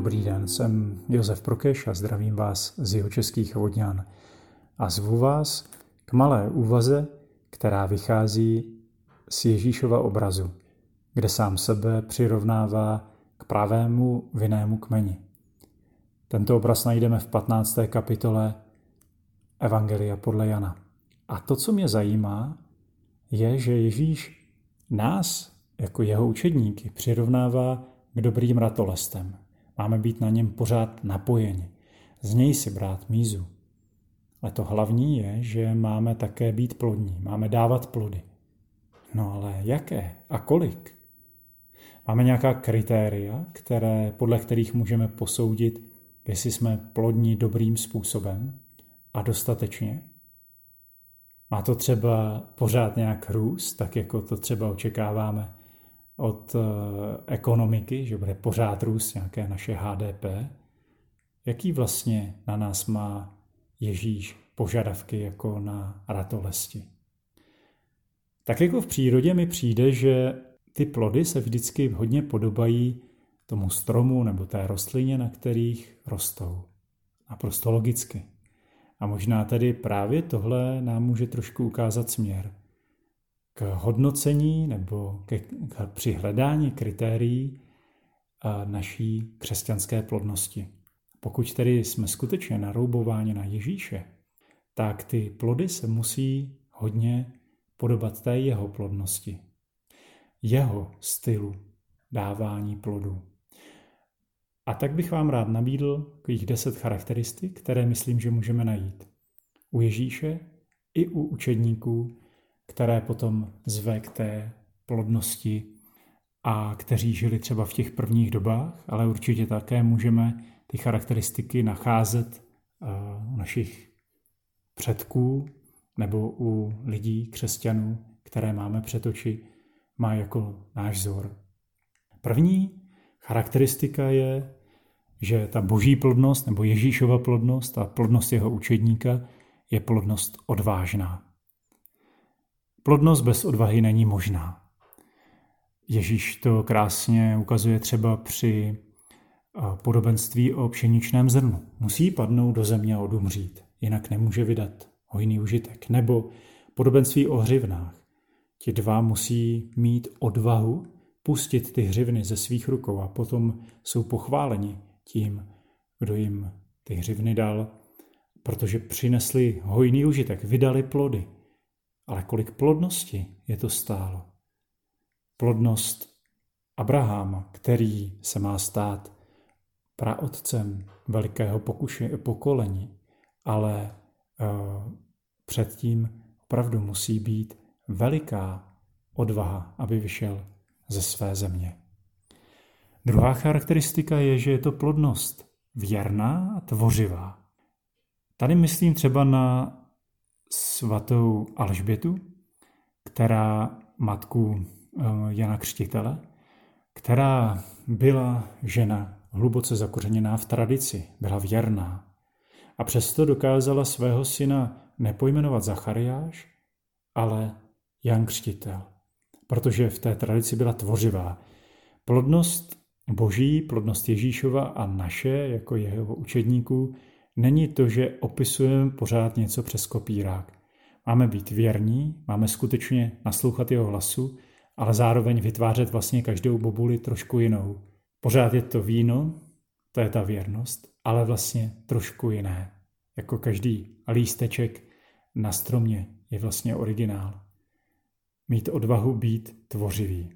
Dobrý den, jsem Josef Prokeš a zdravím vás z jeho českých vodňan. A zvu vás k malé úvaze, která vychází z Ježíšova obrazu, kde sám sebe přirovnává k pravému vinnému kmeni. Tento obraz najdeme v 15. kapitole Evangelia podle Jana. A to, co mě zajímá, je, že Ježíš nás, jako jeho učedníky, přirovnává k dobrým ratolestem. Máme být na něm pořád napojeni. Z něj si brát mízu. Ale to hlavní je, že máme také být plodní. Máme dávat plody. No ale jaké a kolik? Máme nějaká kritéria, které, podle kterých můžeme posoudit, jestli jsme plodní dobrým způsobem a dostatečně? Má to třeba pořád nějak růst, tak jako to třeba očekáváme od eh, ekonomiky, že bude pořád růst nějaké naše HDP? Jaký vlastně na nás má Ježíš požadavky jako na ratolesti? Tak jako v přírodě mi přijde, že ty plody se vždycky hodně podobají tomu stromu nebo té rostlině, na kterých rostou. Naprosto logicky. A možná tedy právě tohle nám může trošku ukázat směr k hodnocení nebo ke, k, při hledání kritérií naší křesťanské plodnosti. Pokud tedy jsme skutečně naroubováni na Ježíše, tak ty plody se musí hodně podobat té jeho plodnosti, jeho stylu dávání plodů. A tak bych vám rád nabídl jich deset charakteristik, které myslím, že můžeme najít u Ježíše i u učedníků, které potom zve k té plodnosti a kteří žili třeba v těch prvních dobách, ale určitě také můžeme ty charakteristiky nacházet eh, u našich předků nebo u lidí, křesťanů, které máme před oči, má jako náš vzor. První charakteristika je, že ta boží plodnost nebo Ježíšova plodnost a plodnost jeho učedníka je plodnost odvážná. Plodnost bez odvahy není možná. Ježíš to krásně ukazuje třeba při podobenství o pšeničném zrnu. Musí padnout do země a odumřít, jinak nemůže vydat hojný užitek. Nebo podobenství o hřivnách. Ti dva musí mít odvahu pustit ty hřivny ze svých rukou a potom jsou pochváleni tím, kdo jim ty hřivny dal, protože přinesli hojný užitek, vydali plody. Ale kolik plodnosti je to stálo? Plodnost Abraháma, který se má stát praotcem velikého pokuše, pokolení, ale uh, předtím opravdu musí být veliká odvaha, aby vyšel ze své země. Druhá charakteristika je, že je to plodnost věrná a tvořivá. Tady myslím třeba na svatou Alžbětu, která matku eh, Jana Křtitele, která byla žena hluboce zakořeněná v tradici, byla věrná a přesto dokázala svého syna nepojmenovat Zachariáš, ale Jan Křtitel, protože v té tradici byla tvořivá. Plodnost boží, plodnost Ježíšova a naše, jako jeho učedníků, není to, že opisujeme pořád něco přes kopírák. Máme být věrní, máme skutečně naslouchat jeho hlasu, ale zároveň vytvářet vlastně každou bobuli trošku jinou. Pořád je to víno, to je ta věrnost, ale vlastně trošku jiné. Jako každý lísteček na stromě je vlastně originál. Mít odvahu být tvořivý.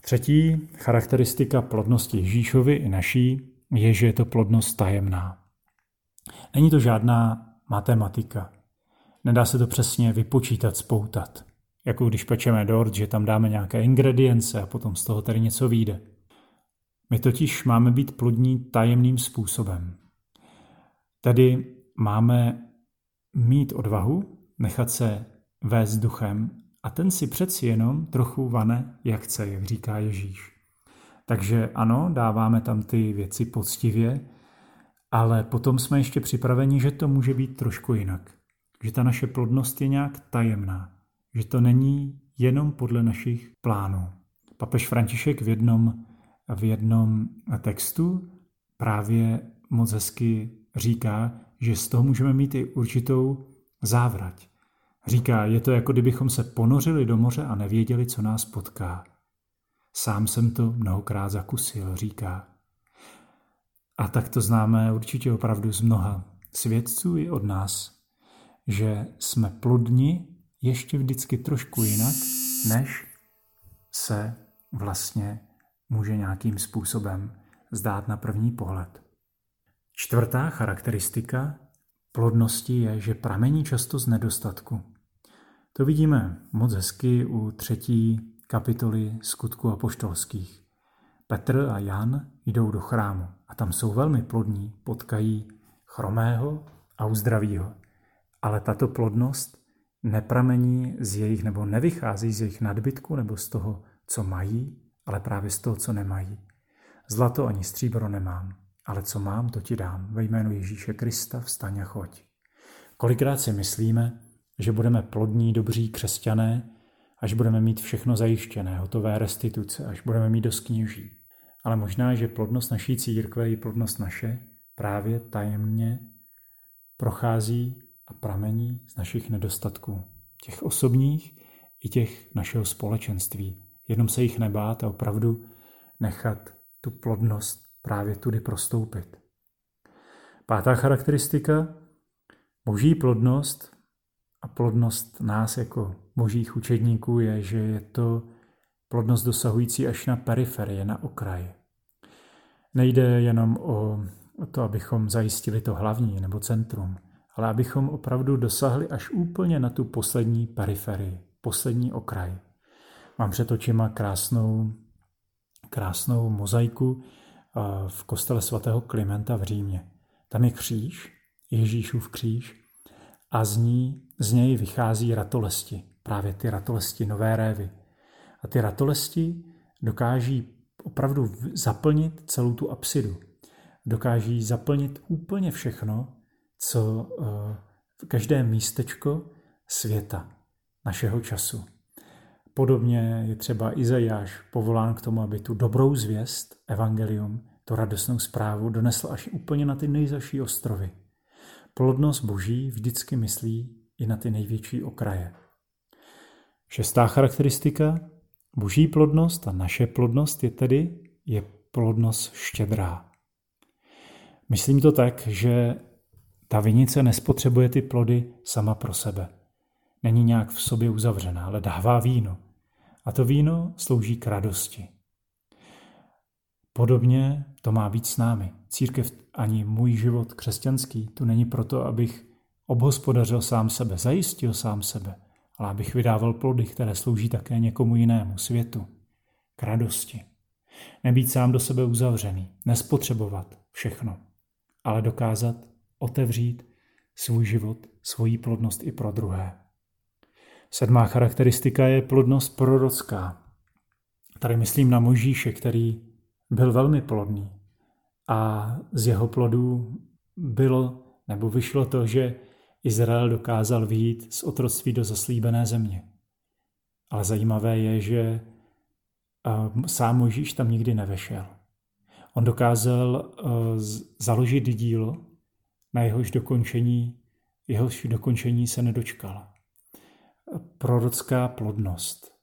Třetí charakteristika plodnosti Ježíšovi i naší je, že je to plodnost tajemná. Není to žádná matematika. Nedá se to přesně vypočítat, spoutat. Jako když pečeme dort, že tam dáme nějaké ingredience a potom z toho tady něco vyjde. My totiž máme být plodní tajemným způsobem. Tedy máme mít odvahu, nechat se vést duchem a ten si přeci jenom trochu vane, jak chce, jak říká Ježíš. Takže ano, dáváme tam ty věci poctivě, ale potom jsme ještě připraveni, že to může být trošku jinak. Že ta naše plodnost je nějak tajemná. Že to není jenom podle našich plánů. Papež František v jednom v jednom textu právě moc hezky říká, že z toho můžeme mít i určitou závrať. Říká, je to jako kdybychom se ponořili do moře a nevěděli, co nás potká. Sám jsem to mnohokrát zakusil, říká. A tak to známe určitě opravdu z mnoha svědců i od nás, že jsme plodni ještě vždycky trošku jinak, než se vlastně může nějakým způsobem zdát na první pohled. Čtvrtá charakteristika plodnosti je, že pramení často z nedostatku. To vidíme moc hezky u třetí kapitoly skutku apoštolských. Petr a Jan jdou do chrámu a tam jsou velmi plodní, potkají chromého a uzdravího. Ale tato plodnost nepramení z jejich nebo nevychází z jejich nadbytku nebo z toho, co mají, ale právě z toho, co nemají. Zlato ani stříbro nemám, ale co mám, to ti dám. Ve jménu Ježíše Krista vstaň a choď. Kolikrát si myslíme, že budeme plodní, dobří křesťané, až budeme mít všechno zajištěné, hotové restituce, až budeme mít dost kněží. Ale možná, že plodnost naší církve i plodnost naše právě tajemně prochází a pramení z našich nedostatků, těch osobních i těch našeho společenství. Jenom se jich nebát a opravdu nechat tu plodnost právě tudy prostoupit. Pátá charakteristika, boží plodnost a plodnost nás jako božích učedníků je, že je to plodnost dosahující až na periferie, na okraj. Nejde jenom o to, abychom zajistili to hlavní nebo centrum, ale abychom opravdu dosahli až úplně na tu poslední periferii, poslední okraj. Mám před očima krásnou, krásnou mozaiku eh, v kostele svatého Klimenta v Římě. Tam je kříž, Ježíšův kříž, a z, ní, z něj vychází ratolesti, právě ty ratolesti, nové révy. A ty ratolesti dokáží opravdu zaplnit celou tu apsidu. Dokáží zaplnit úplně všechno, co v eh, každé místečko světa, našeho času. Podobně je třeba Izajáš povolán k tomu, aby tu dobrou zvěst, evangelium, tu radostnou zprávu donesl až úplně na ty nejzaší ostrovy. Plodnost boží vždycky myslí i na ty největší okraje. Šestá charakteristika boží plodnost a naše plodnost je tedy je plodnost štědrá. Myslím to tak, že ta vinice nespotřebuje ty plody sama pro sebe. Není nějak v sobě uzavřená, ale dává víno. A to víno slouží k radosti. Podobně to má být s námi. Církev ani můj život křesťanský tu není proto, abych obhospodařil sám sebe, zajistil sám sebe, ale abych vydával plody, které slouží také někomu jinému světu, k radosti. Nebýt sám do sebe uzavřený, nespotřebovat všechno, ale dokázat otevřít svůj život, svoji plodnost i pro druhé. Sedmá charakteristika je plodnost prorocká. Tady myslím na Možíše, který byl velmi plodný. A z jeho plodů bylo nebo vyšlo to, že Izrael dokázal vyjít z otroctví do zaslíbené země. Ale zajímavé je, že sám Možíš tam nikdy nevešel. On dokázal založit dílo, na jehož dokončení, jehož dokončení se nedočkal. Prorocká plodnost.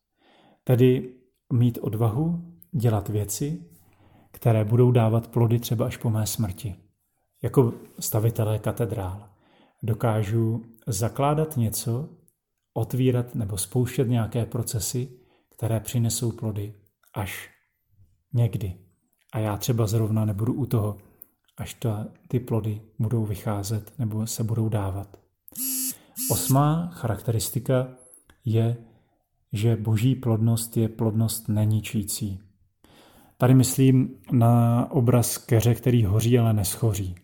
Tedy mít odvahu dělat věci, které budou dávat plody třeba až po mé smrti. Jako stavitelé katedrál dokážu zakládat něco, otvírat nebo spouštět nějaké procesy, které přinesou plody až někdy. A já třeba zrovna nebudu u toho, až ta, ty plody budou vycházet nebo se budou dávat. Osmá charakteristika je, že boží plodnost je plodnost neničící. Tady myslím na obraz keře, který hoří, ale neschoří.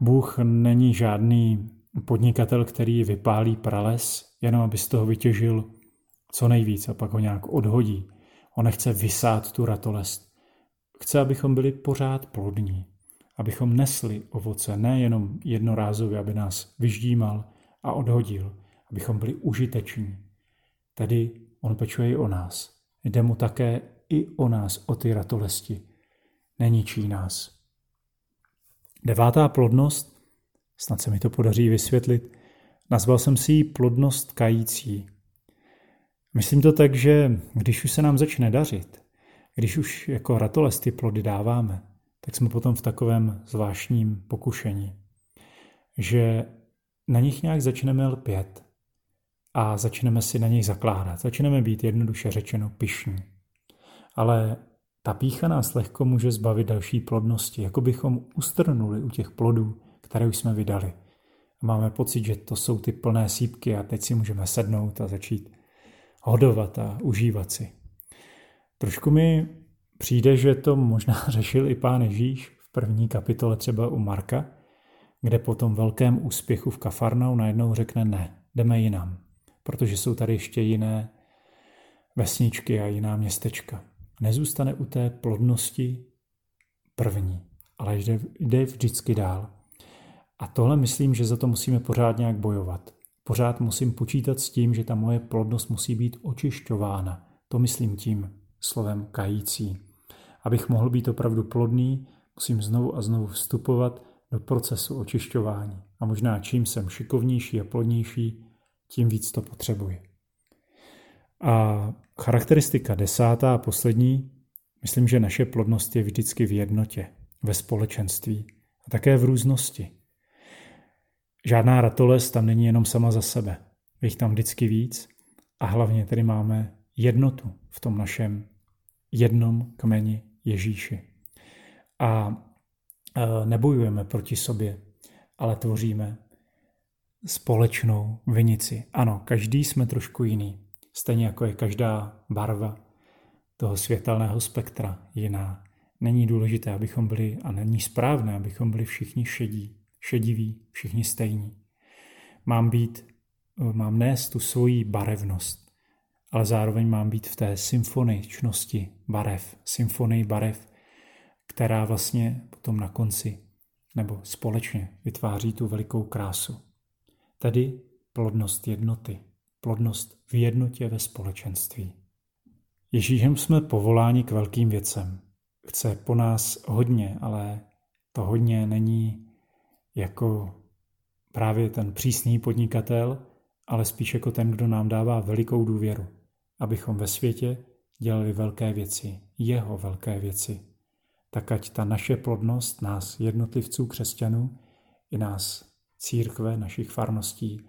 Bůh není žádný podnikatel, který vypálí prales, jenom aby z toho vytěžil co nejvíc a pak ho nějak odhodí. On nechce vysát tu ratolest. Chce, abychom byli pořád plodní, abychom nesli ovoce, nejenom jednorázově, aby nás vyždímal a odhodil, abychom byli užiteční. Tedy on pečuje i o nás. Jde mu také i o nás, o ty ratolesti. Neničí nás. Devátá plodnost, snad se mi to podaří vysvětlit, nazval jsem si ji plodnost kající. Myslím to tak, že když už se nám začne dařit, když už jako ratolesty plody dáváme, tak jsme potom v takovém zvláštním pokušení, že na nich nějak začneme lpět a začneme si na nich zakládat. Začneme být jednoduše řečeno pišní. Ale ta pícha nás lehko může zbavit další plodnosti, jako bychom ustrnuli u těch plodů, které už jsme vydali. Máme pocit, že to jsou ty plné sípky a teď si můžeme sednout a začít hodovat a užívat si. Trošku mi přijde, že to možná řešil i pán Ježíš v první kapitole třeba u Marka, kde po tom velkém úspěchu v Kafarnau najednou řekne ne, jdeme jinam, protože jsou tady ještě jiné vesničky a jiná městečka. Nezůstane u té plodnosti první, ale jde, jde vždycky dál. A tohle myslím, že za to musíme pořád nějak bojovat. Pořád musím počítat s tím, že ta moje plodnost musí být očišťována. To myslím tím slovem kající. Abych mohl být opravdu plodný, musím znovu a znovu vstupovat do procesu očišťování. A možná čím jsem šikovnější a plodnější, tím víc to potřebuji. A charakteristika desátá a poslední, myslím, že naše plodnost je vždycky v jednotě, ve společenství a také v různosti. Žádná ratoles tam není jenom sama za sebe. Je jich tam vždycky víc a hlavně tedy máme jednotu v tom našem jednom kmeni Ježíši. A nebojujeme proti sobě, ale tvoříme společnou vinici. Ano, každý jsme trošku jiný. Stejně jako je každá barva toho světelného spektra jiná. Není důležité, abychom byli, a není správné, abychom byli všichni šedí, šediví, všichni stejní. Mám být, mám nést tu svoji barevnost, ale zároveň mám být v té symfoničnosti barev, symfonii barev, která vlastně potom na konci nebo společně vytváří tu velikou krásu. Tedy plodnost jednoty, plodnost v jednotě ve společenství. Ježíšem jsme povoláni k velkým věcem. Chce po nás hodně, ale to hodně není jako právě ten přísný podnikatel, ale spíš jako ten, kdo nám dává velikou důvěru, abychom ve světě dělali velké věci, jeho velké věci, tak ať ta naše plodnost, nás jednotlivců křesťanů, i nás církve, našich farností,